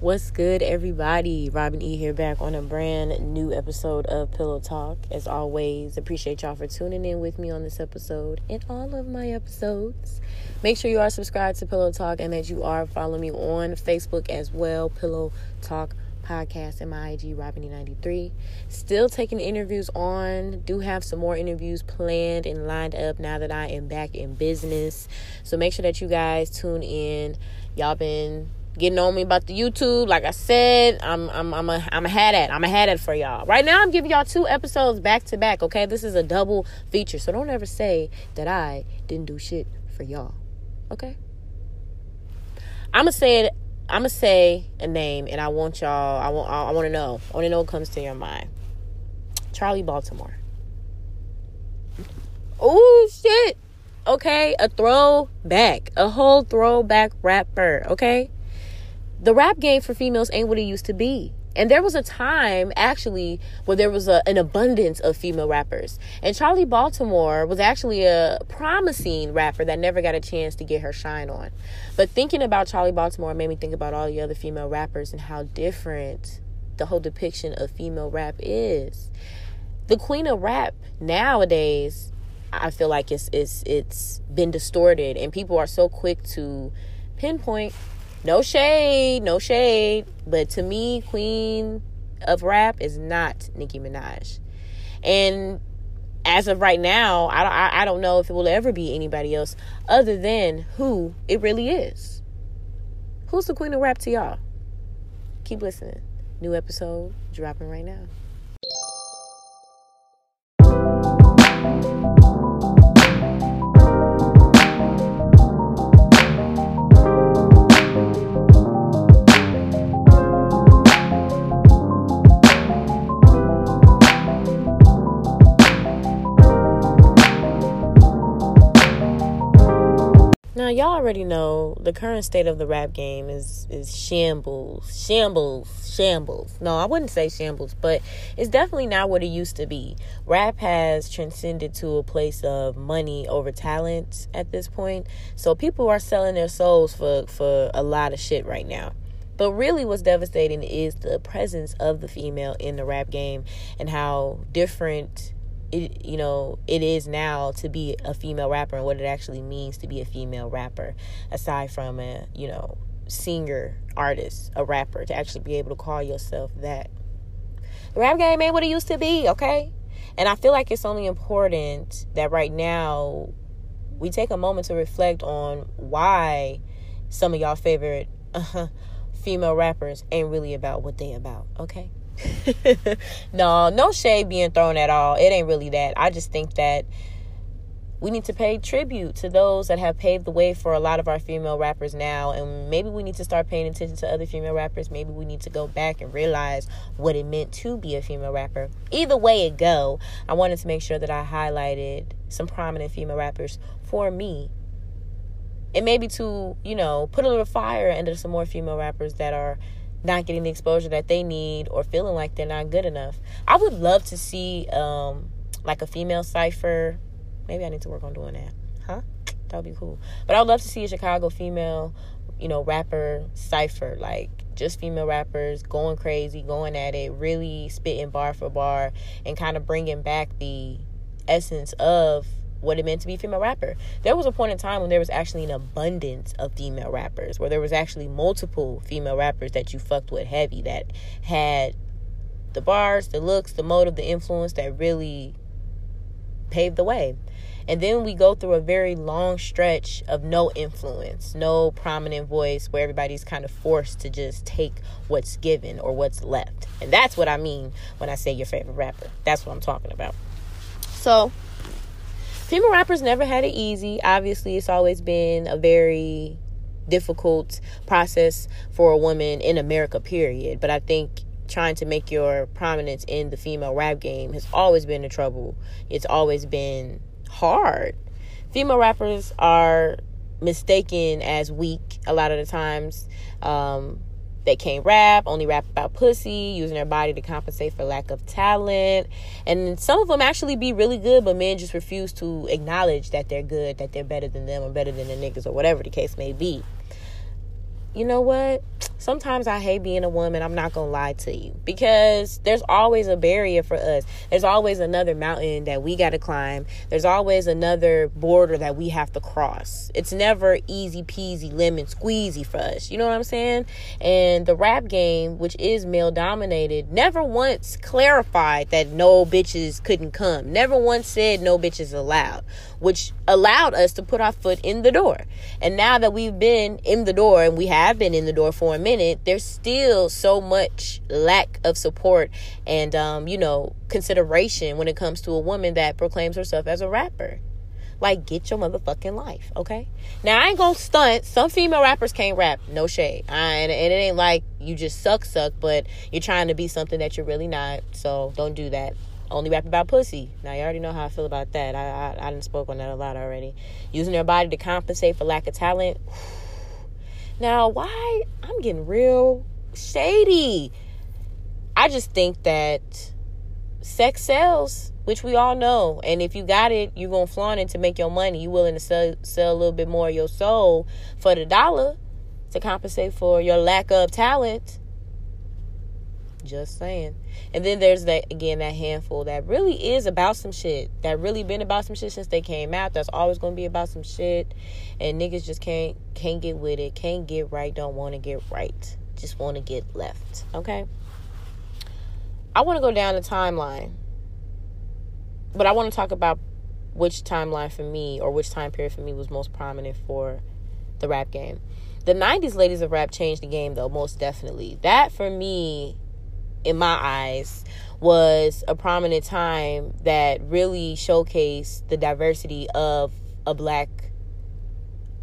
What's good, everybody? Robin E here back on a brand new episode of Pillow Talk. As always, appreciate y'all for tuning in with me on this episode and all of my episodes. Make sure you are subscribed to Pillow Talk and that you are following me on Facebook as well, Pillow Talk Podcast and my IG, Robin E93. Still taking interviews on. Do have some more interviews planned and lined up now that I am back in business. So make sure that you guys tune in. Y'all been getting on me about the YouTube. Like I said, I'm I'm I'm a I'm a hat at. I'm a hat at for y'all. Right now I'm giving y'all two episodes back to back, okay? This is a double feature. So don't ever say that I didn't do shit for y'all. Okay? I'ma say it I'ma say a name and I want y'all I want I want to know. I want to know what comes to your mind. Charlie Baltimore. Oh shit. Okay, a throwback, a whole throwback rapper, okay? the rap game for females ain't what it used to be. And there was a time actually where there was a, an abundance of female rappers. And Charlie Baltimore was actually a promising rapper that never got a chance to get her shine on. But thinking about Charlie Baltimore made me think about all the other female rappers and how different the whole depiction of female rap is. The queen of rap nowadays, I feel like it's it's it's been distorted and people are so quick to pinpoint no shade, no shade. But to me, Queen of Rap is not Nicki Minaj. And as of right now, I, I, I don't know if it will ever be anybody else other than who it really is. Who's the Queen of Rap to y'all? Keep listening. New episode dropping right now. Now y'all already know the current state of the rap game is is shambles, shambles, shambles. No, I wouldn't say shambles, but it's definitely not what it used to be. Rap has transcended to a place of money over talent at this point. So people are selling their souls for for a lot of shit right now. But really, what's devastating is the presence of the female in the rap game and how different it you know it is now to be a female rapper and what it actually means to be a female rapper aside from a you know singer artist a rapper to actually be able to call yourself that. The rap game ain't what it used to be okay? And i feel like it's only important that right now we take a moment to reflect on why some of y'all favorite uh, female rappers ain't really about what they about okay no, no shade being thrown at all. It ain't really that. I just think that we need to pay tribute to those that have paved the way for a lot of our female rappers now. And maybe we need to start paying attention to other female rappers. Maybe we need to go back and realize what it meant to be a female rapper. Either way it go, I wanted to make sure that I highlighted some prominent female rappers for me. And maybe to, you know, put a little fire into some more female rappers that are not getting the exposure that they need or feeling like they're not good enough. I would love to see um like a female cipher. Maybe I need to work on doing that. Huh? That would be cool. But I would love to see a Chicago female, you know, rapper cipher like just female rappers going crazy, going at it, really spitting bar for bar and kind of bringing back the essence of what it meant to be a female rapper. There was a point in time when there was actually an abundance of female rappers, where there was actually multiple female rappers that you fucked with heavy that had the bars, the looks, the motive, the influence that really paved the way. And then we go through a very long stretch of no influence, no prominent voice, where everybody's kind of forced to just take what's given or what's left. And that's what I mean when I say your favorite rapper. That's what I'm talking about. So, female rappers never had it easy. Obviously, it's always been a very difficult process for a woman in America, period. But I think trying to make your prominence in the female rap game has always been a trouble. It's always been hard. Female rappers are mistaken as weak a lot of the times. Um, they can't rap, only rap about pussy, using their body to compensate for lack of talent. And some of them actually be really good, but men just refuse to acknowledge that they're good, that they're better than them or better than the niggas or whatever the case may be. You know what? sometimes I hate being a woman. I'm not going to lie to you because there's always a barrier for us. There's always another mountain that we got to climb. There's always another border that we have to cross. It's never easy peasy lemon squeezy for us. You know what I'm saying? And the rap game, which is male dominated, never once clarified that no bitches couldn't come. Never once said no bitches allowed, which allowed us to put our foot in the door. And now that we've been in the door and we have been in the door for a minute, there's still so much lack of support and, um, you know, consideration when it comes to a woman that proclaims herself as a rapper. Like, get your motherfucking life, okay? Now, I ain't gonna stunt. Some female rappers can't rap. No shade. I, and, and it ain't like you just suck, suck, but you're trying to be something that you're really not. So don't do that. Only rap about pussy. Now, you already know how I feel about that. I, I, I didn't spoke on that a lot already. Using their body to compensate for lack of talent. Now, why? I'm getting real shady. I just think that sex sells, which we all know. And if you got it, you're going to flaunt it to make your money. You're willing to sell, sell a little bit more of your soul for the dollar to compensate for your lack of talent. Just saying. And then there's that again that handful that really is about some shit. That really been about some shit since they came out. That's always gonna be about some shit. And niggas just can't can't get with it, can't get right, don't wanna get right. Just wanna get left. Okay? I wanna go down the timeline. But I wanna talk about which timeline for me or which time period for me was most prominent for the rap game. The 90s ladies of rap changed the game though, most definitely. That for me in my eyes was a prominent time that really showcased the diversity of a black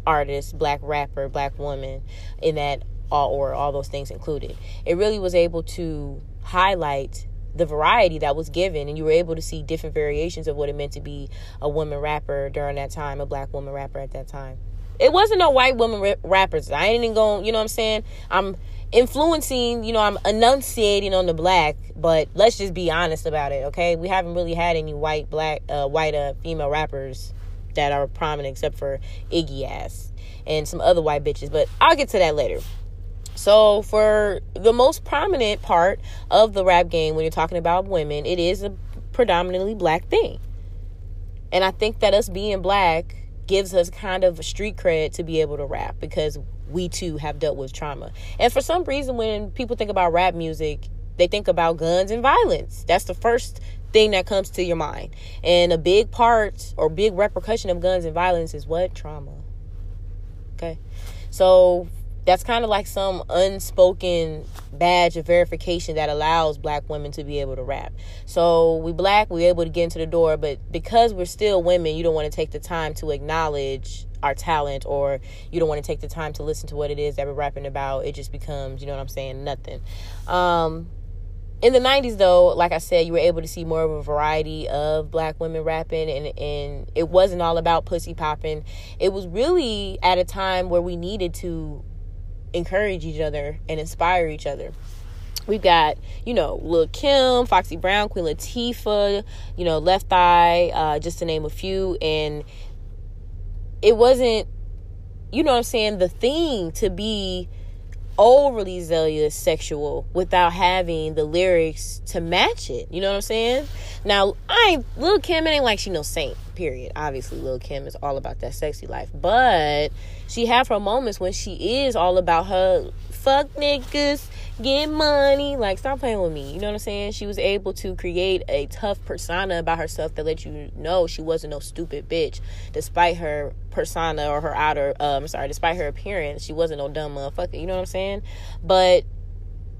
artist, black rapper, black woman in that all or all those things included. It really was able to highlight the variety that was given and you were able to see different variations of what it meant to be a woman rapper during that time, a black woman rapper at that time. It wasn't no white woman rappers. I ain't even going, you know what I'm saying? I'm influencing, you know, I'm enunciating on the black, but let's just be honest about it, okay? We haven't really had any white, black, uh, white uh, female rappers that are prominent except for Iggy ass and some other white bitches, but I'll get to that later. So, for the most prominent part of the rap game, when you're talking about women, it is a predominantly black thing. And I think that us being black gives us kind of street cred to be able to rap because we too have dealt with trauma. And for some reason, when people think about rap music, they think about guns and violence. That's the first thing that comes to your mind. And a big part or big repercussion of guns and violence is what? Trauma. Okay. So that's kind of like some unspoken badge of verification that allows black women to be able to rap. So we black, we're able to get into the door, but because we're still women, you don't want to take the time to acknowledge our talent or you don't want to take the time to listen to what it is that we're rapping about. It just becomes, you know what I'm saying, nothing. Um, in the 90s though like i said you were able to see more of a variety of black women rapping and and it wasn't all about pussy popping it was really at a time where we needed to encourage each other and inspire each other. We've got, you know, Lil Kim, Foxy Brown, Queen Latifah, you know, Left Eye, uh, just to name a few. And it wasn't, you know what I'm saying, the thing to be overly zealous sexual without having the lyrics to match it. You know what I'm saying? Now, I Lil Kim, it ain't like she no saint, period. Obviously, Lil Kim is all about that sexy life. But she have her moments when she is all about her fuck niggas, get money. Like, stop playing with me. You know what I'm saying? She was able to create a tough persona about herself that let you know she wasn't no stupid bitch. Despite her persona or her outer, um, sorry, despite her appearance, she wasn't no dumb motherfucker. You know what I'm saying? But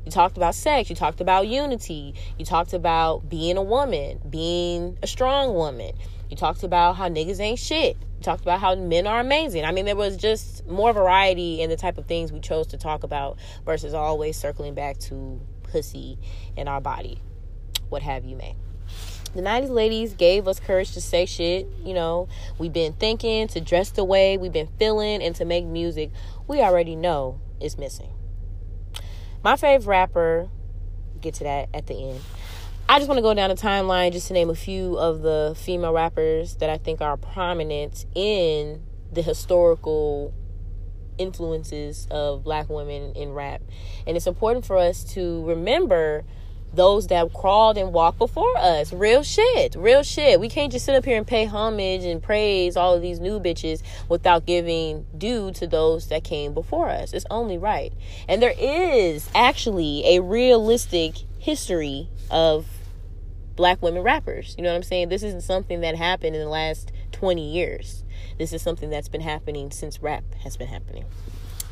you talked about sex. You talked about unity. You talked about being a woman, being a strong woman. You talked about how niggas ain't shit. You talked about how men are amazing. I mean, there was just more variety in the type of things we chose to talk about versus always circling back to pussy and our body, what have you, may. The 90s ladies gave us courage to say shit. You know, we've been thinking, to dress the way we've been feeling, and to make music we already know is missing. My favorite rapper, get to that at the end. I just want to go down the timeline just to name a few of the female rappers that I think are prominent in the historical influences of black women in rap. And it's important for us to remember those that crawled and walked before us. Real shit. Real shit. We can't just sit up here and pay homage and praise all of these new bitches without giving due to those that came before us. It's only right. And there is actually a realistic history of black women rappers. You know what I'm saying? This isn't something that happened in the last 20 years. This is something that's been happening since rap has been happening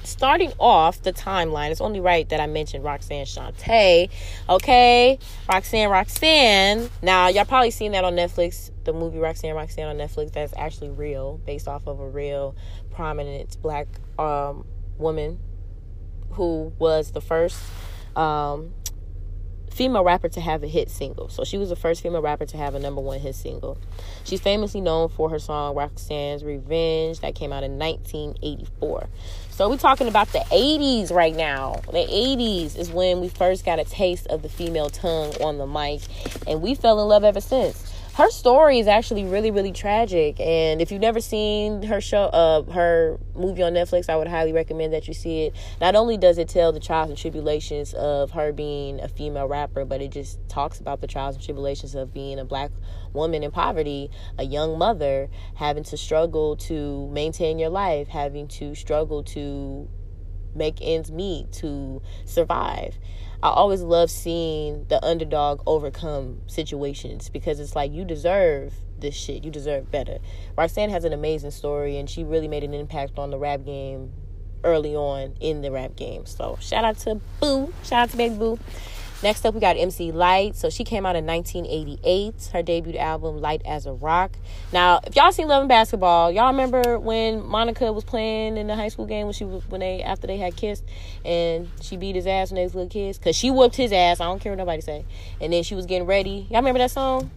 starting off the timeline, it's only right that I mentioned Roxanne Shante. Okay, Roxanne, Roxanne. Now, y'all probably seen that on Netflix, the movie Roxanne, Roxanne on Netflix. That's actually real, based off of a real prominent black um, woman who was the first um, female rapper to have a hit single. So she was the first female rapper to have a number one hit single. She's famously known for her song Roxanne's Revenge that came out in 1984. So we're talking about the 80s right now. The 80s is when we first got a taste of the female tongue on the mic, and we fell in love ever since her story is actually really really tragic. And if you've never seen her show uh her movie on netflix i would highly recommend that you see it. Not only does it tell the trials and tribulations of her being a female rapper but it just talks about the trials and tribulations of being a black woman in poverty a young mother having to struggle to maintain your life having to struggle to make ends meet to survive I always love seeing the underdog overcome situations because it's like you deserve this shit. You deserve better. Roxanne has an amazing story and she really made an impact on the rap game early on in the rap game. So shout out to Boo. Shout out to Baby Boo. Next up, we got MC Lyte. So she came out in 1988. Her debut album, Lyte as a Rock. Now, if y'all seen Love and Basketball, y'all remember when Monica was playing in the high school game when she was when they after they had kissed and she beat his ass when they was little kids because she whooped his ass. I don't care what nobody say. And then she was getting ready. Y'all remember that song?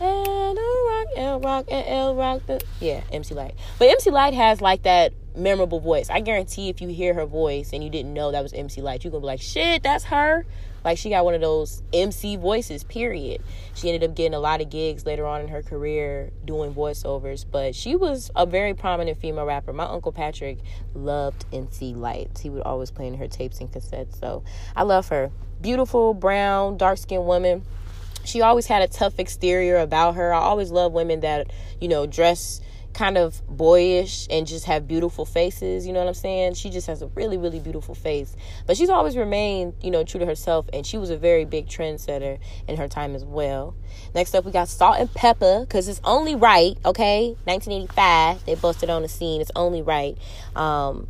And rock, L rock, and L rock. The, yeah, MC Lyte. But MC Lyte has like that memorable voice. I guarantee if you hear her voice and you didn't know that was MC Lyte, you're gonna be like, shit, that's her. Like she got one of those MC voices, period. She ended up getting a lot of gigs later on in her career doing voiceovers, but she was a very prominent female rapper. My uncle Patrick loved MC Lytes. He would always play in her tapes and cassettes. So I love her. Beautiful, brown, dark skinned woman. She always had a tough exterior about her. I always love women that, you know, dress kind of boyish and just have beautiful faces. You know what I'm saying? She just has a really, really beautiful face. But she's always remained, you know, true to herself. And she was a very big trendsetter in her time as well. Next up, we got Salt-N-Pepa because it's only right, okay? 1985, they busted on the scene. It's only right. Um,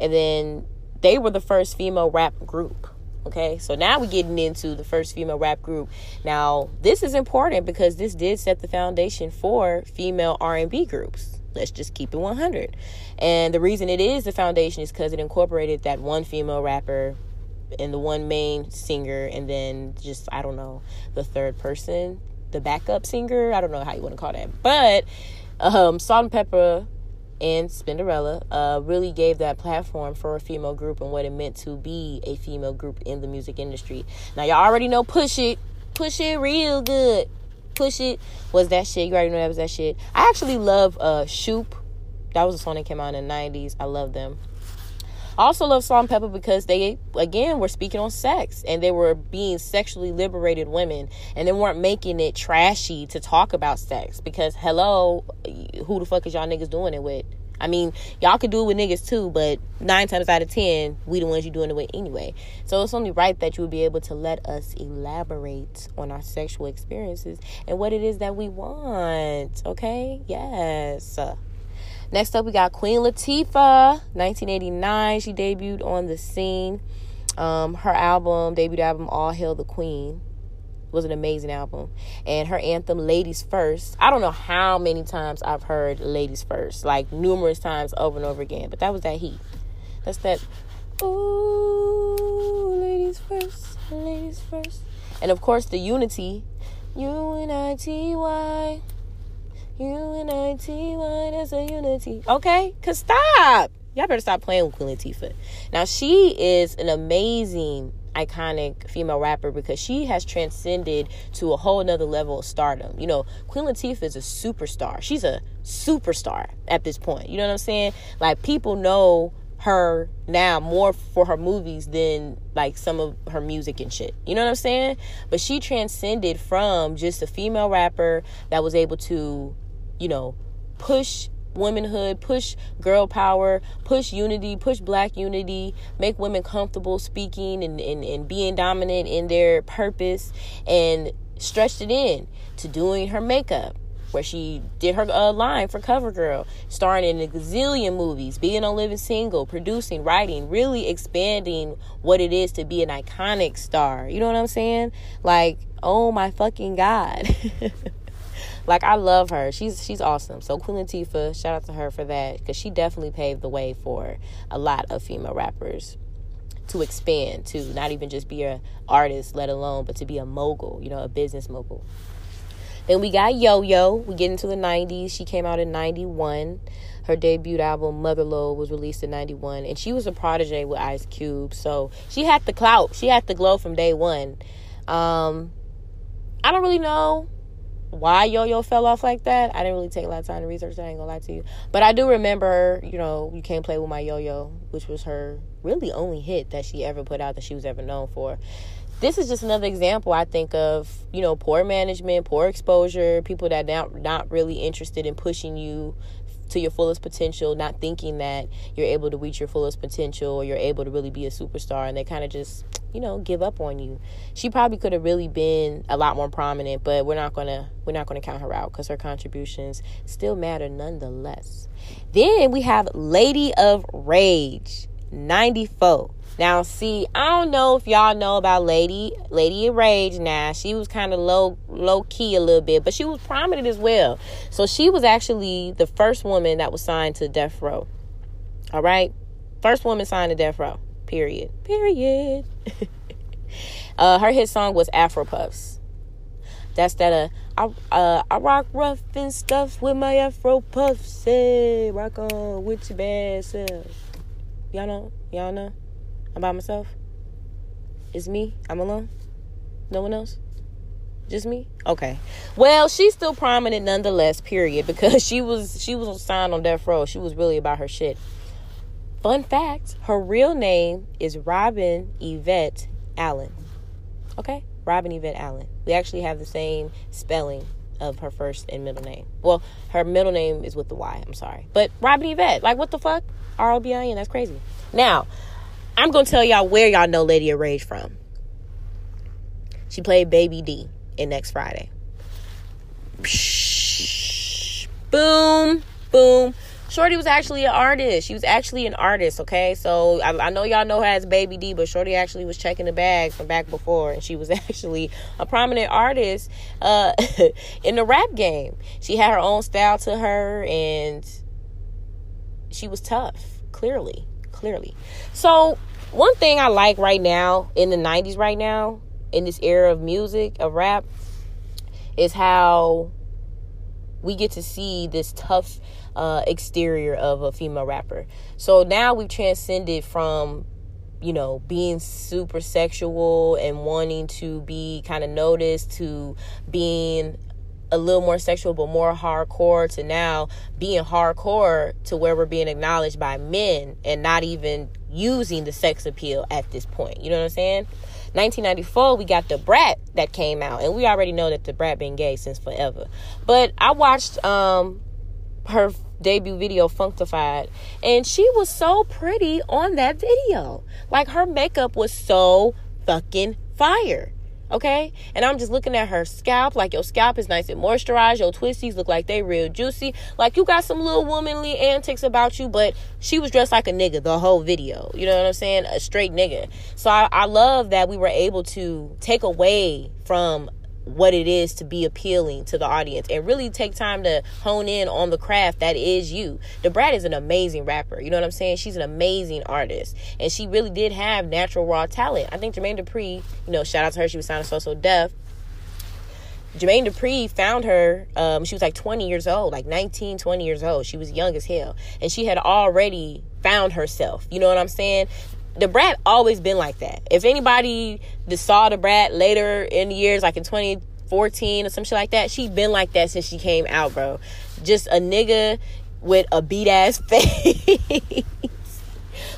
and then they were the first female rap group Okay, so now we're getting into the first female rap group. Now, this is important because this did set the foundation for female R&B groups. Let's just keep it 100. And the reason it is the foundation is because it incorporated that one female rapper and the one main singer, and then just, I don't know, the third person, the backup singer. I don't know how you want to call that. But um, Salt-N-Pepa and Spinderella uh, really gave that platform for a female group and what it meant to be a female group in the music industry. Now, y'all already know Push It. Push It real good. Push It was that shit. You already know that was that shit. I actually love uh, Shoop. That was a song that came out in the 90s. I love them. I also love Salt-N-Pepa because they again were speaking on sex and they were being sexually liberated women and they weren't making it trashy to talk about sex because hello, who the fuck is y'all niggas doing it with? I mean, y'all could do it with niggas too, but nine times out of ten, we the ones you doing it with anyway. So it's only right that you would be able to let us elaborate on our sexual experiences and what it is that we want. Okay? Yes. Next up, we got Queen Latifah, 1989. She debuted on the scene. Um, her album, debut album, All Hail the Queen, was an amazing album. And her anthem, Ladies First, I don't know how many times I've heard Ladies First, like numerous times over and over again, but that was that heat. That's that, ooh, ladies first, ladies first. And of course, the unity, U N I T Y. Unity, one is a unity. Okay? Cause stop. y'all better stop playing with Queen Latifah. Now she is an amazing iconic female rapper because she has transcended to a whole nother level of stardom. You know, Queen Latifah is a superstar. She's a superstar at this point. You know what I'm saying? Like people know her now more for her movies than like some of her music and shit. You know what I'm saying? But she transcended from just a female rapper that was able to, you know, push womanhood, push girl power, push unity, push black unity, make women comfortable speaking and, and, and being dominant in their purpose, and stretched it in to doing her makeup. Where she did her uh, line for CoverGirl, starring in a gazillion movies, being on Living Single, producing, writing, really expanding what it is to be an iconic star. You know what I'm saying? Like, oh my fucking God. Like I love her. She's she's awesome. So Queen Latifah, shout out to her for that because she definitely paved the way for a lot of female rappers to expand to not even just be a artist, let alone but to be a mogul. You know, a business mogul. Then we got Yo Yo. We get into the 90s. She came out in 91. Her debut album, Mother Lode, was released in 91. And she was a protege with Ice Cube. So she had the clout. She had the glow from day one. Um, I don't really know why Yo Yo fell off like that. I didn't really take a lot of time to research that. I ain't gonna lie to you, but I do remember, you know, you can't play with my Yo Yo, which was her really only hit that she ever put out that she was ever known for. This is just another example I think of, you know, poor management, poor exposure, people that not not really interested in pushing you to your fullest potential, not thinking that you're able to reach your fullest potential or you're able to really be a superstar, and they kind of just, you know, give up on you. She probably could have really been a lot more prominent, but we're not gonna we're not gonna count her out because her contributions still matter nonetheless. Then we have Lady of Rage, 94. Now, see, I don't know if y'all know about Lady Lady of Rage. Now, she was kind of low low key a little bit, but she was prominent as well. So she was actually the first woman that was signed to Death Row. All right, first woman signed to Death Row. Period. Period. uh, her hit song was Afro Puffs. That's that. Uh, I uh, I rock rough and stuff with my Afro Puffs. Hey, rock on with your bad self. Y'all know. Y'all know. I'm by myself. It's me. I'm alone. No one else. Just me. Okay. Well, she's still prominent nonetheless. Period. Because she was she was signed on death row. She was really about her shit. Fun fact: her real name is Robin Yvette Allen. Okay, Robin Yvette Allen. We actually have the same spelling of her first and middle name. Well, her middle name is with the Y. I'm sorry, but Robin Yvette. Like, what the fuck? R O B I N. That's crazy. Now, I'm gonna tell y'all where y'all know Lady of Rage from. She played Baby D in Next Friday. Boom, boom. Shorty was actually an artist. She was actually an artist, okay? So I, I, know y'all know her as Baby D, but Shorty actually was checking the bag from back before, and she was actually a prominent artist uh, in the rap game. She had her own style to her, and she was tough, clearly clearly. So, one thing I like right now in the 90s, right now, in this era of music, of rap, is how we get to see this tough uh, exterior of a female rapper. So now we've transcended from you know, being super sexual and wanting to be kind of noticed to being a little more sexual but more hardcore to now being hardcore to where we're being acknowledged by men and not even using the sex appeal at this point. You know what I'm saying? 1994 we got The Brat that came out and we already know that The Brat been gay since forever. But I watched um her debut video Funkdafied and she was so pretty on that video. Like her makeup was so fucking fire. Okay? And I'm just looking at her scalp, like your scalp is nice and moisturized. Your twisties look like they real juicy. Like you got some little womanly antics about you, but she was dressed like a nigga the whole video. You know what I'm saying? A straight nigga. So I, I love that we were able to take away from what it is to be appealing to the audience and really take time to hone in on the craft that is you. Da Brat is an amazing rapper. You know what I'm saying? She's an amazing artist. And she really did have natural raw talent. I think Jermaine Dupri, you know, shout out to her, she was signed So So Def Jermaine Dupri found her. Um, she was like 20 years old, like 19, 20 years old. She was young as hell, and she had already found herself. You know what I'm saying? Da Brat always been like that. If anybody that saw the Brat later in the years, like in 2014 or some shit like that, she been like that since she came out, bro. Just a nigga with a beat ass face.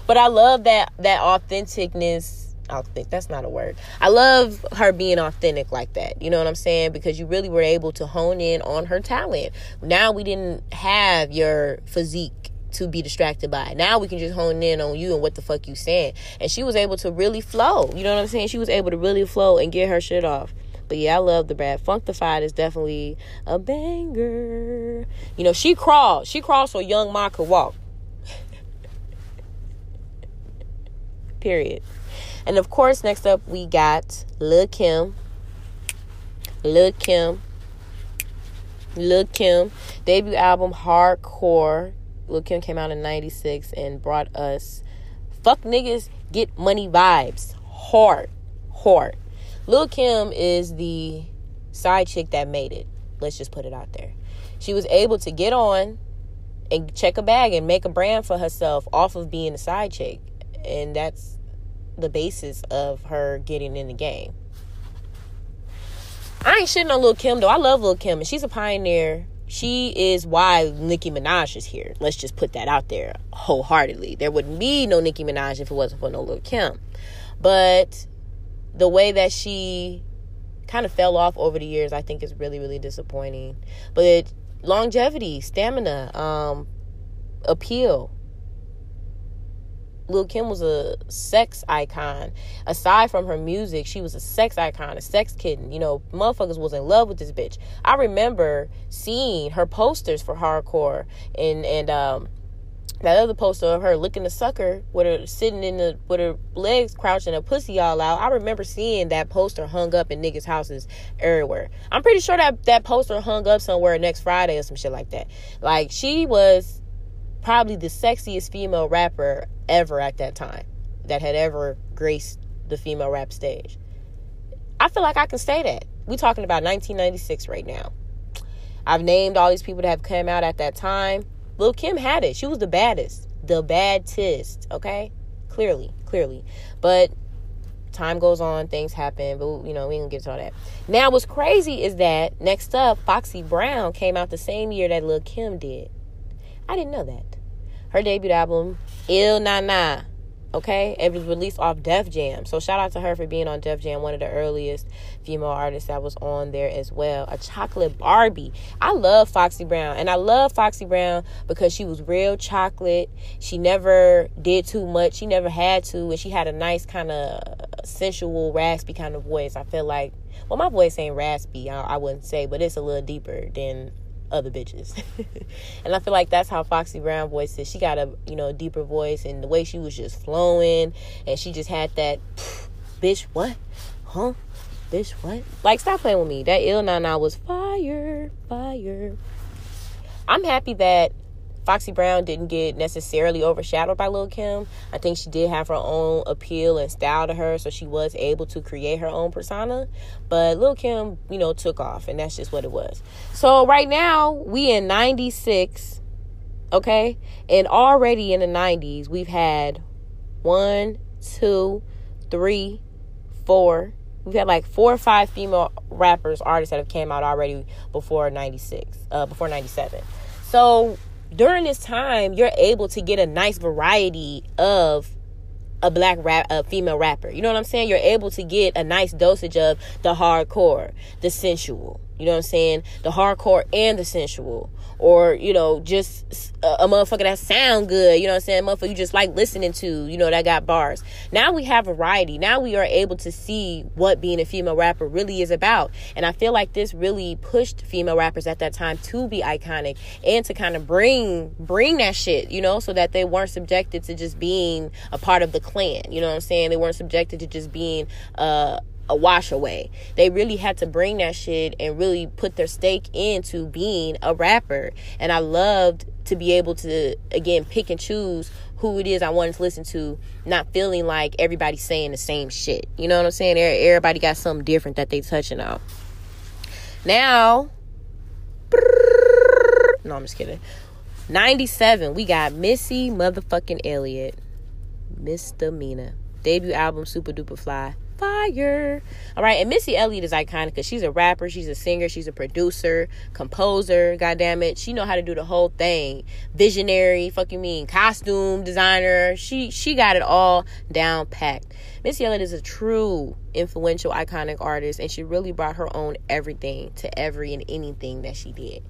but I love that that authenticness I think That's not a word. I love her being authentic like that. You know what I'm saying? Because you really were able to hone in on her talent. Now we didn't have your physique to be distracted by. Now we can just hone in on you and what the fuck you saying. And she was able to really flow. You know what I'm saying? She was able to really flow and get her shit off. But yeah, I love the Brat. Funkdafied is definitely a banger. You know, she crawled. She crawled so Young M.A could walk. Period. And of course, next up we got Lil Kim. Lil Kim. Lil Kim. Debut album Hardcore. Lil Kim came out in 96 and brought us fuck niggas get money vibes. Hard. Hard. Lil Kim is the side chick that made it. Let's just put it out there. She was able to get on and check a bag and make a brand for herself off of being a side chick. And that's the basis of her getting in the game. I ain't shitting on Lil Kim though. I love Lil Kim and she's a pioneer. She is why Nicki Minaj is here. Let's just put that out there wholeheartedly. There wouldn't be no Nicki Minaj if it wasn't for no Lil Kim. But the way that she kind of fell off over the years, I think is really, really disappointing. But longevity, stamina, um, appeal, Lil Kim was a sex icon. Aside from her music, she was a sex icon, a sex kitten. You know, motherfuckers was in love with this bitch. I remember seeing her posters for hardcore and and um that other poster of her looking a sucker with her sitting in the with her legs crouching her pussy all out. I remember seeing that poster hung up in niggas' houses everywhere. I'm pretty sure that that poster hung up somewhere next Friday or some shit like that. Like she was probably the sexiest female rapper ever at that time that had ever graced the female rap stage. I feel like I can say that. We're talking about 1996 right now. I've named all these people that have come out at that time. Lil Kim had it. She was the baddest, the baddest. Okay, clearly, clearly. But time goes on, things happen. But you know, we ain't gonna get to all that. Now, what's crazy is that next up, Foxy Brown came out the same year that Lil Kim did. I didn't know that. Her debut album, Ill Na Na, okay? It was released off Def Jam. So shout out to her for being on Def Jam, one of the earliest female artists that was on there as well. A chocolate Barbie. I love Foxy Brown. And I love Foxy Brown because she was real chocolate. She never did too much. She never had to. And she had a nice kind of sensual, raspy kind of voice. I feel like well, my voice ain't raspy, I, I, wouldn't say, but it's a little deeper than other bitches. and I feel like that's how Foxy Brown voice is. She got a, you know, deeper voice and the way she was just flowing and she just had that bitch what? Huh? Bitch what? Like stop playing with me. That Ill Na Na was fire, fire. I'm happy that Foxy Brown didn't get necessarily overshadowed by Lil Kim. I think she did have her own appeal and style to her, so she was able to create her own persona. But Lil Kim, you know, took off, and that's just what it was. So right now, we in 96, okay? And already in the 90s, we've had one, two, three, four. We've had like four or five female rappers, artists that have came out already before 96, uh, before 97. So during this time, you're able to get a nice variety of a black rap a female rapper. You know what I'm saying? You're able to get a nice dosage of the hardcore, the sensual. You know what I'm saying? The hardcore and the sensual. Or you know just a, a motherfucker that sound good. You know what i'm saying? Motherfucker you just like listening to you know that got bars. Now we have variety. Now we are able to see what being a female rapper really is about. And i feel like this really pushed female rappers at that time to be iconic and to kind of bring bring that shit you know so that they weren't subjected to just being a part of the clan you know what i'm saying? They weren't subjected to just being uh a wash away. They really had to bring that shit and really put their stake into being a rapper. And I loved to be able to again pick and choose who it is I wanted to listen to, not feeling like everybody's saying the same shit. You know what I'm saying? Everybody got something different that they touching on. Now, no, I'm just kidding. 97, we got Missy motherfucking Elliott. Misdemeanor. Debut album, Supa Dupa Fly fire. All right, and Missy Elliott is iconic because she's a rapper, she's a singer, she's a producer, composer. God damn it, she know how to do the whole thing. Visionary, fucking mean, costume designer. She she got it all down packed. Missy Elliott is a true influential, iconic artist, and she really brought her own everything to every and anything that she did.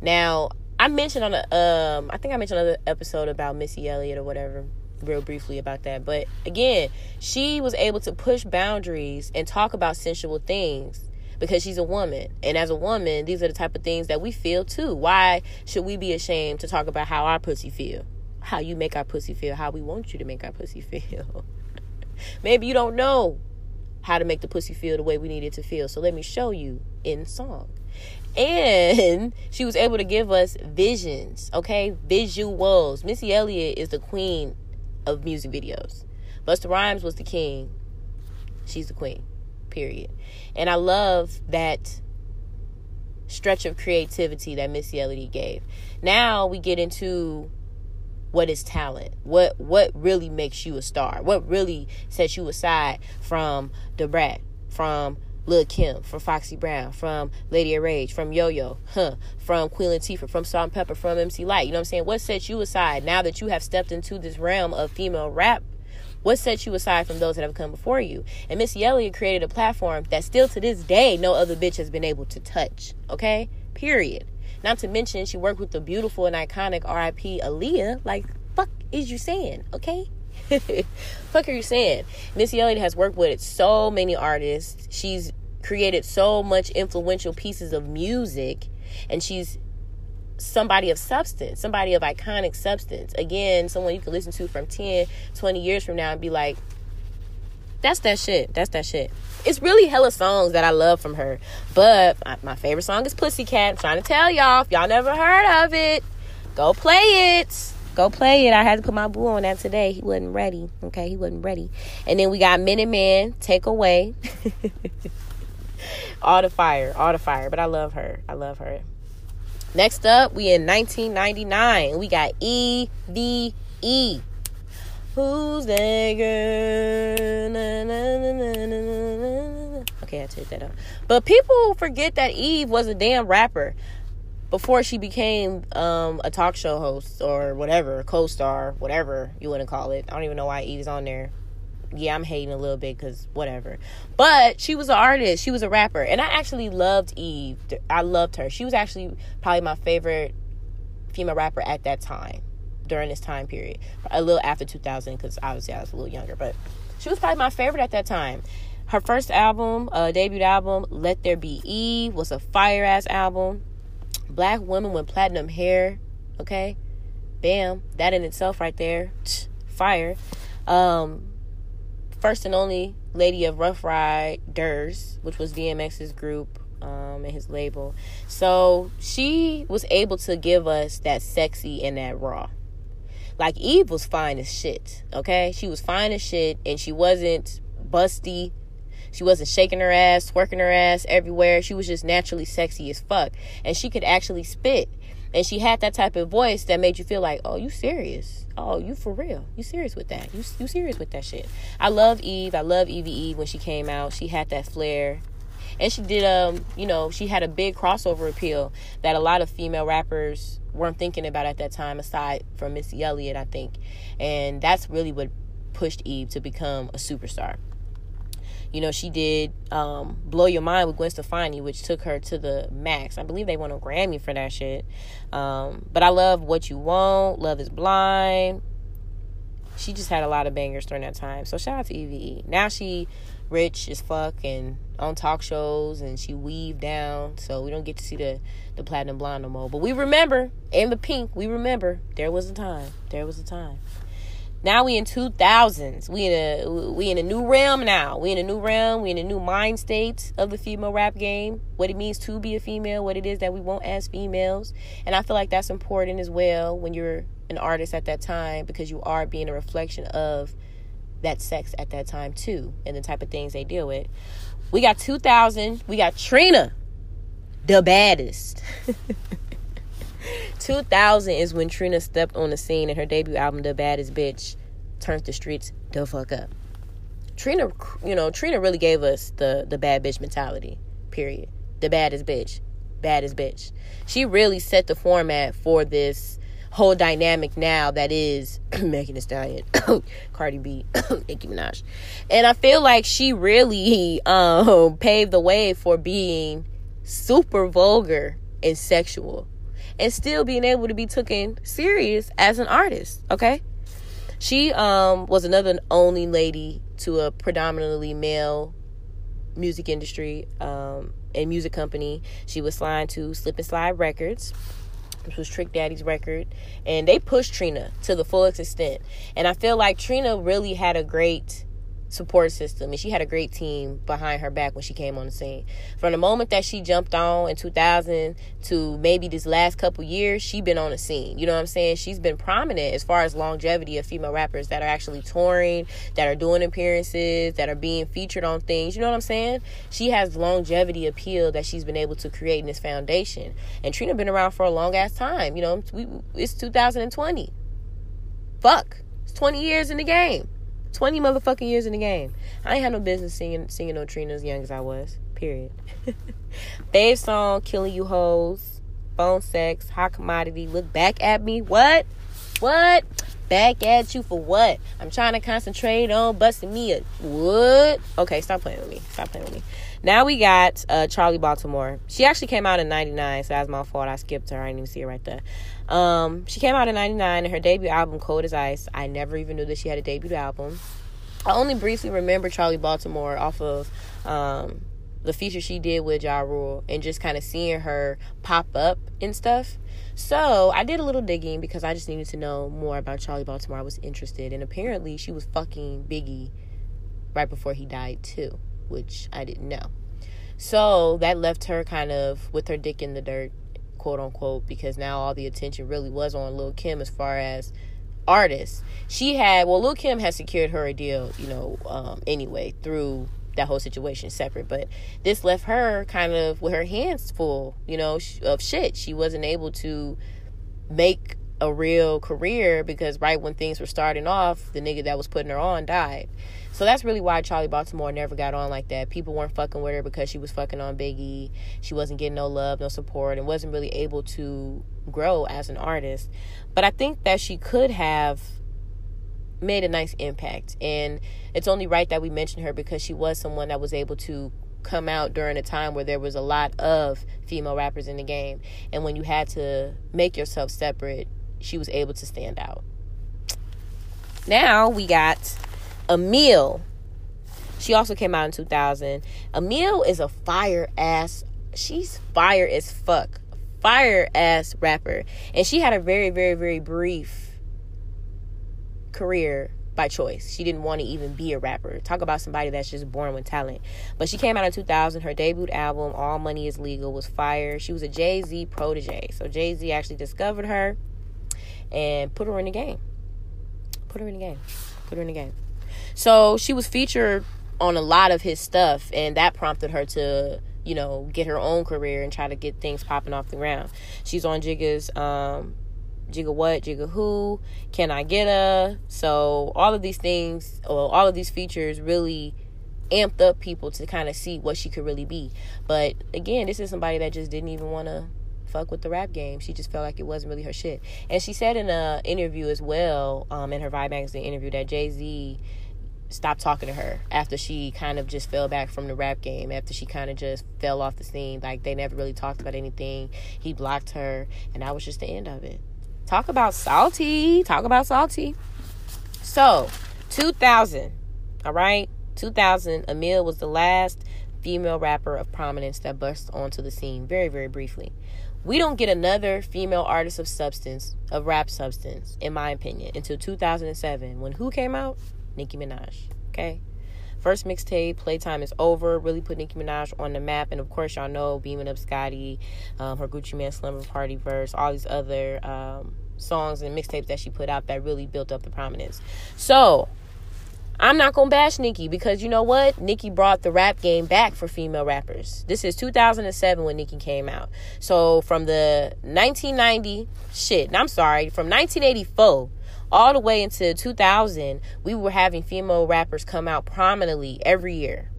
Now, I mentioned on a um, I think I mentioned another episode about Missy Elliott or whatever real briefly about that. But again, she was able to push boundaries and talk about sensual things because she's a woman. And as a woman, these are the type of things that we feel too. Why should we be ashamed to talk about how our pussy feel? How you make our pussy feel, how we want you to make our pussy feel. Maybe you don't know how to make the pussy feel the way we need it to feel. So let me show you in song. And she was able to give us visions, okay? Visuals. Missy Elliott is the queen of music videos. Busta Rhymes was the king. She's the queen. Period. And I love that stretch of creativity that Missy Elliott gave. Now we get into what is talent. What what really makes you a star? What really sets you aside from the Brat, from Lil Kim, from Foxy Brown, from Lady of Rage, from Yo Yo, huh, from Queen Latifah, from Salt-N-Pepa, from MC Lyte. You know what I'm saying? What sets you aside now that you have stepped into this realm of female rap? What sets you aside from those that have come before you? And Missy Elliott created a platform that still to this day no other bitch has been able to touch. Okay? Period. Not to mention she worked with the beautiful and iconic RIP Aaliyah. Like, fuck is you saying? Okay? fuck are you saying? Missy Elliott has worked with so many artists. She's created so much influential pieces of music and she's somebody of substance, somebody of iconic substance. Again, someone you can listen to from 10, 20 years from now and be like, that's that shit. That's that shit. It's really hella songs that I love from her. But my favorite song is Pussycat. I'm trying to tell y'all, if y'all never heard of it, go play it. Go play it. I had to put my boo on that today. He wasn't ready. Okay, he wasn't ready. And then we got Minuteman, Take Away. all the fire, all the fire. But I love her. I love her. Next up, we in 1999. We got EVE. Who's that girl? Na, na, na, okay, I take that out. But people forget that Eve was a damn rapper before she became um, a talk show host or whatever, co-star, whatever you want to call it. I don't even know why Eve's on there yeah, I'm hating a little bit because whatever. But she was an artist. She was a rapper, and I actually loved Eve. I loved her. She was actually probably my favorite female rapper at that time, during this time period. A little after 2000, because obviously I was a little younger, but she was probably my favorite at that time. Her first album, uh, debut album, "Let There Be Eve," was a fire ass album. Black woman with platinum hair. Okay, bam, that in itself right there, fire. Um, first and only lady of Ruff Ryders, which was DMX's group um, and his label. So she was able to give us that sexy and that raw. Like Eve was fine as shit, okay? She was fine as shit and she wasn't busty. She wasn't shaking her ass, twerking her ass everywhere. She was just naturally sexy as fuck. And she could actually spit. And she had that type of voice that made you feel like, oh, you serious? Oh, you for real? You serious with that? You you serious with that shit? I love Eve. I love Evie Eve when she came out. She had that flair, and she did um, you know, she had a big crossover appeal that a lot of female rappers weren't thinking about at that time, aside from Missy Elliott, I think, and that's really what pushed Eve to become a superstar. You know, she did um, Blow Your Mind with Gwen Stefani, which took her to the max. I believe they won a Grammy for that shit. Um, but I love What You Want, Love is Blind. She just had a lot of bangers during that time. So shout out to EVE. Now she rich as fuck and on talk shows and she weaved down. So we don't get to see the, the platinum blonde no more. But we remember, and the pink, we remember there was a time. There was a time. Now we in 2000s. We in a we in a new realm now. We in a new realm. We in a new mind state of the female rap game. What it means to be a female. What it is that we want as females. And I feel like that's important as well when you're an artist at that time because you are being a reflection of that sex at that time too and the type of things they deal with. We got 2000. We got Trina. the baddest. 2000 is when Trina stepped on the scene and her debut album, The Baddest Bitch, turned the streets the fuck up. Trina, you know, Trina really gave us the the bad bitch mentality. Period. The baddest bitch, baddest bitch. She really set the format for this whole dynamic now that is Megan Thee Stallion, Cardi B, Nicki Minaj, and I feel like she really um, paved the way for being super vulgar and sexual, and still being able to be taken serious as an artist. Okay, she um, was another only lady to a predominantly male music industry um, and music company. She was signed to Slip and Slide Records which was Trick Daddy's record, and they pushed Trina to the fullest extent. And I feel like Trina really had a great support system and she had a great team behind her back when she came on the scene. From the moment that she jumped on in 2000 to maybe this last couple years she been on the scene. You know what i'm saying? She's been prominent as far as longevity of female rappers that are actually touring that are doing appearances that are being featured on things. You know what i'm saying? She has longevity appeal that she's been able to create in this foundation. And trina been around for a long ass time. You know we, it's 2020 fuck. It's 20 years in the game 20 motherfucking years in the game. I ain't had no business singing singing no Trina as young as I was. Period. Fave song, Killing You Hoes, Phone Sex, Hot Commodity, Look Back at Me. What? What? Back at you for what? I'm trying to concentrate on busting me a what? Okay, stop playing with me. Stop playing with me. Now we got uh, Charli Baltimore. She actually came out in 99, so that's my fault. I skipped her. I didn't even see her right there. Um, she came out in 99 and her debut album, Cold as Ice. I never even knew that she had a debut album. I only briefly remember Charli Baltimore off of um, the feature she did with Ja Rule and just kind of seeing her pop up and stuff. So I did a little digging because I just needed to know more about Charli Baltimore. I was interested, and apparently she was fucking Biggie right before he died too, which I didn't know. So that left her kind of with her dick in the dirt quote unquote, because now all the attention really was on Lil Kim as far as artists. She had, well, Lil Kim has secured her a deal, you know, um, anyway, through that whole situation separate. But this left her kind of with her hands full, you know, of shit. She wasn't able to make a real career because right when things were starting off, the nigga that was putting her on died. So that's really why Charli Baltimore never got on like that. People weren't fucking with her because she was fucking on Biggie. She wasn't getting no love, no support, and wasn't really able to grow as an artist. But I think that she could have made a nice impact. And it's only right that we mention her because she was someone that was able to come out during a time where there was a lot of female rappers in the game. And when you had to make yourself separate, she was able to stand out. Now we got Amil. She also came out in 2000. Amil is a fire ass. She's fire as fuck. Fire ass rapper. And she had a very, very, very brief career by choice. She didn't want to even be a rapper. Talk about somebody that's just born with talent. But she came out in 2000. Her debut album, All Money Is Legal, was fire. She was a Jay Z protege. So Jay Z actually discovered her and put her in the game. Put her in the game. Put her in the game. So she was featured on a lot of his stuff, and that prompted her to, you know, get her own career and try to get things popping off the ground. She's on Jigga's um, Jigga what, Jigga who, Can I Get a? So all of these things, or all of these features really amped up people to kind of see what she could really be. But again, this is somebody that just didn't even want to fuck with the rap game. She just felt like it wasn't really her shit. And she said in a interview as well, um, in her Vibe magazine interview, that Jay Z stopped talking to her after she kind of just fell back from the rap game after she kind of just fell off the scene like they never really talked about anything he blocked her and that was just the end of it talk about salty talk about salty so 2000 all right 2000 Amil was the last female rapper of prominence that burst onto the scene very very briefly we don't get another female artist of substance of rap substance in my opinion until 2007 when who came out Nicki Minaj. Okay. First mixtape, Playtime is Over, really put Nicki Minaj on the map. And of course, y'all know Beam Me Up Scotty, um, her Gucci Mane Slumber Party verse, all these other um, songs and mixtapes that she put out that really built up the prominence. So, I'm not gonna bash Nicki because you know what? Nicki brought the rap game back for female rappers. This is 2007 when Nicki came out. So from the 1990 shit, I'm sorry, from 1984 all the way into 2000, we were having female rappers come out prominently every year,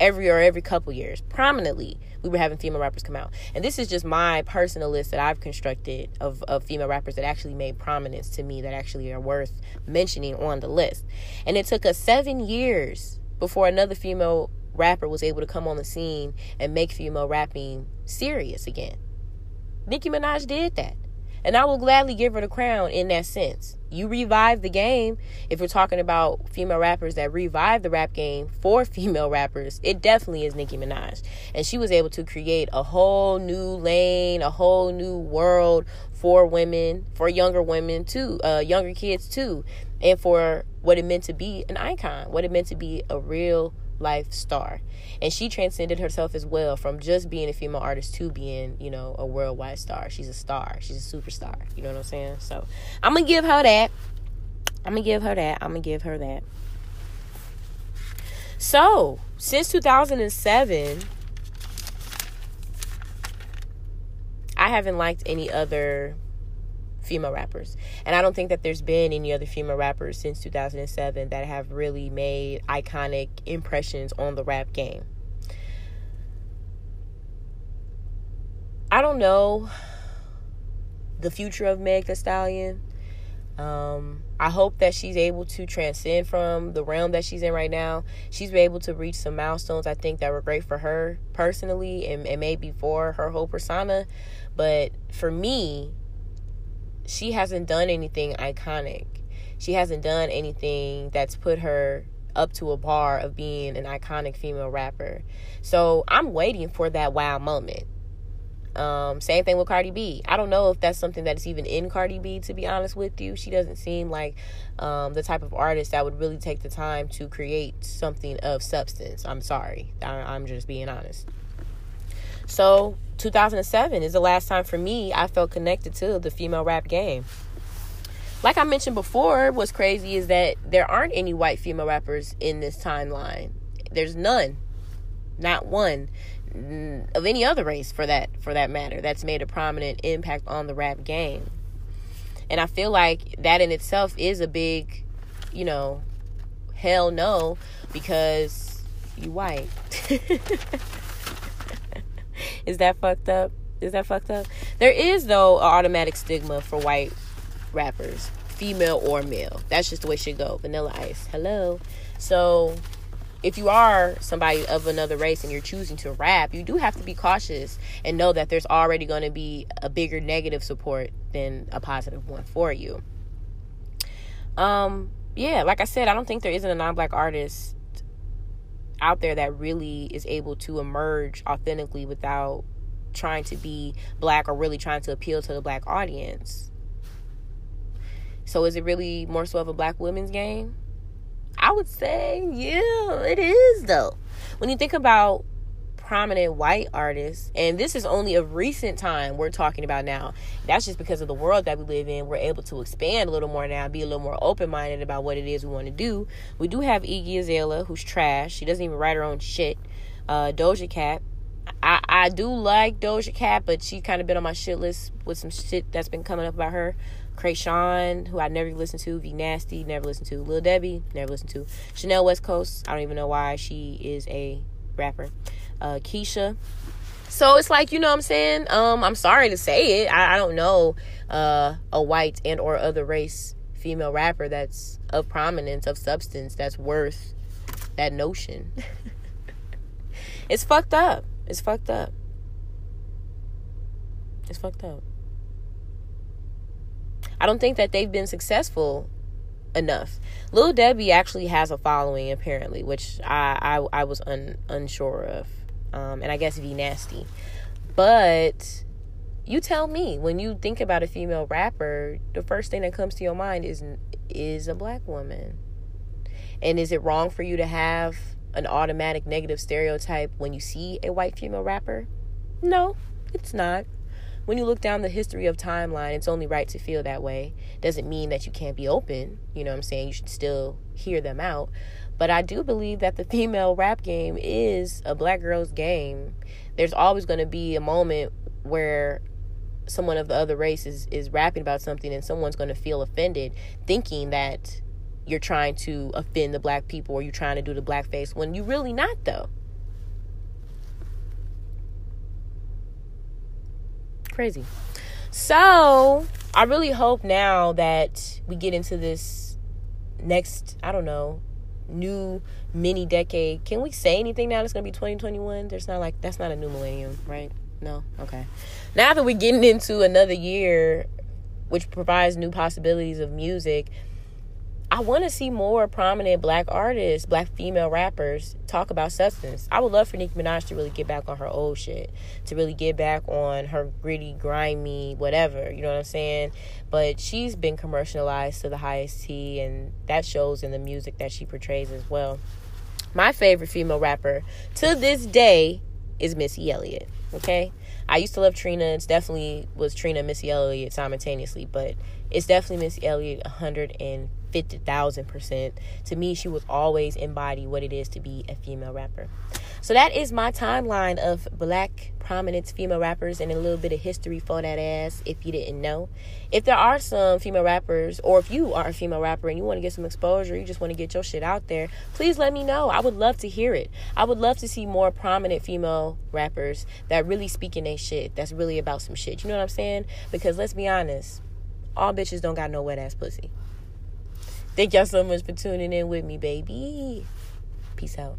every or every couple years, prominently we were having female rappers come out. And this is just my personal list that I've constructed of, of female rappers that actually made prominence to me that actually are worth mentioning on the list. And it took us seven years before another female rapper was able to come on the scene and make female rapping serious again. Nicki Minaj did that. And I will gladly give her the crown in that sense. You revive the game. If we're talking about female rappers that revive the rap game for female rappers, it definitely is Nicki Minaj. And she was able to create a whole new lane, a whole new world for women, for younger women too, uh, younger kids too, and for what it meant to be an icon, what it meant to be a real life star. And she transcended herself as well from just being a female artist to being, you know, a worldwide star. She's a star. She's a superstar. You know what I'm saying? So I'm going to give her that. I'm going to give her that. I'm going to give her that. So, since 2007, I haven't liked any other female rappers. And I don't think that there's been any other female rappers since 2007 that have really made iconic impressions on the rap game. I don't know the future of Meg Thee Stallion. Um, I hope that she's able to transcend from the realm that she's in right now. She's been able to reach some milestones I think that were great for her personally and, and maybe for her whole persona. But for me, she hasn't done anything iconic. She hasn't done anything that's put her up to a bar of being an iconic female rapper. So I'm waiting for that wow moment. Um, same thing with Cardi B. I don't know if that's something that's even in Cardi B, to be honest with you. She doesn't seem like um, the type of artist that would really take the time to create something of substance. I'm sorry. I, I'm just being honest. So 2007 is the last time for me I felt connected to the female rap game. Like I mentioned before, what's crazy is that there aren't any white female rappers in this timeline. There's none. Not one of any other race for that for that matter that's made a prominent impact on the rap game. And I feel like that in itself is a big, you know, hell no because you white. Is that fucked up? Is that fucked up? There is though an automatic stigma for white rappers, female or male. That's just the way it should go. Vanilla Ice. Hello. So if you are somebody of another race and you're choosing to rap, you do have to be cautious and know that there's already going to be a bigger negative support than a positive one for you. Um, yeah, like I said, I don't think there isn't a non-black artist out there that really is able to emerge authentically without trying to be black or really trying to appeal to the black audience. So is it really more so of a black women's game? I would say, yeah, it is though. When you think about prominent white artists, and this is only a recent time we're talking about now. That's just because of the world that we live in. We're able to expand a little more now, be a little more open minded about what it is we want to do. We do have Iggy Azalea, who's trash. She doesn't even write her own shit. Uh, Doja Cat. I, I do like Doja Cat, but she's kind of been on my shit list with some shit that's been coming up about her. Kreayshawn, who I never listened to, V Nasty, never listened to, Lil Debbie, never listened to, Chanel West Coast, I don't even know why she is a rapper uh, Keisha. So it's like, you know what I'm saying? Um, I'm sorry to say it. I, I don't know uh, a white and or other race female rapper that's of prominence, of substance, that's worth that notion. it's fucked up. It's fucked up. It's fucked up. I don't think that they've been successful enough. Lil Debbie actually has a following apparently, which I I, I was un, unsure of um, and I guess V Nasty. But you tell me when you think about a female rapper, the first thing that comes to your mind is is a black woman. And is it wrong for you to have an automatic negative stereotype when you see a white female rapper? No, it's not. when you look down the history of timeline, it's only right to feel that way. Doesn't mean that you can't be open. You know what I'm saying? You should still hear them out. But I do believe that the female rap game is a black girl's game. There's always going to be a moment where someone of the other race is, is rapping about something and someone's going to feel offended thinking that you're trying to offend the black people or you're trying to do the black face when you really not though crazy so i really hope now that we get into this next i don't know new mini decade can we say anything now it's going to be 2021 there's not like that's not a new millennium right no? Okay. Now that we're getting into another year, which provides new possibilities of music, I want to see more prominent black artists, black female rappers talk about substance. I would love for Nicki Minaj to really get back on her old shit, to really get back on her gritty, grimy, whatever. You know what I'm saying? But she's been commercialized to the highest T, and that shows in the music that she portrays as well. My favorite female rapper to this day is Missy Elliott. Okay? I used to love Trina. It's definitely was Trina Missy Elliott simultaneously, but it's definitely Missy Elliott 150 50,000%. To me, she was always embody what it is to be a female rapper. So that is my timeline of black prominent female rappers and a little bit of history for that ass if you didn't know. If there are some female rappers or if you are a female rapper and you want to get some exposure, you just want to get your shit out there, please let me know. I would love to hear it. I would love to see more prominent female rappers that really speaking their shit, that's really about some shit. You know what I'm saying? Because let's be honest, all bitches don't got no wet ass pussy. Thank y'all so much for tuning in with me, baby. Peace out.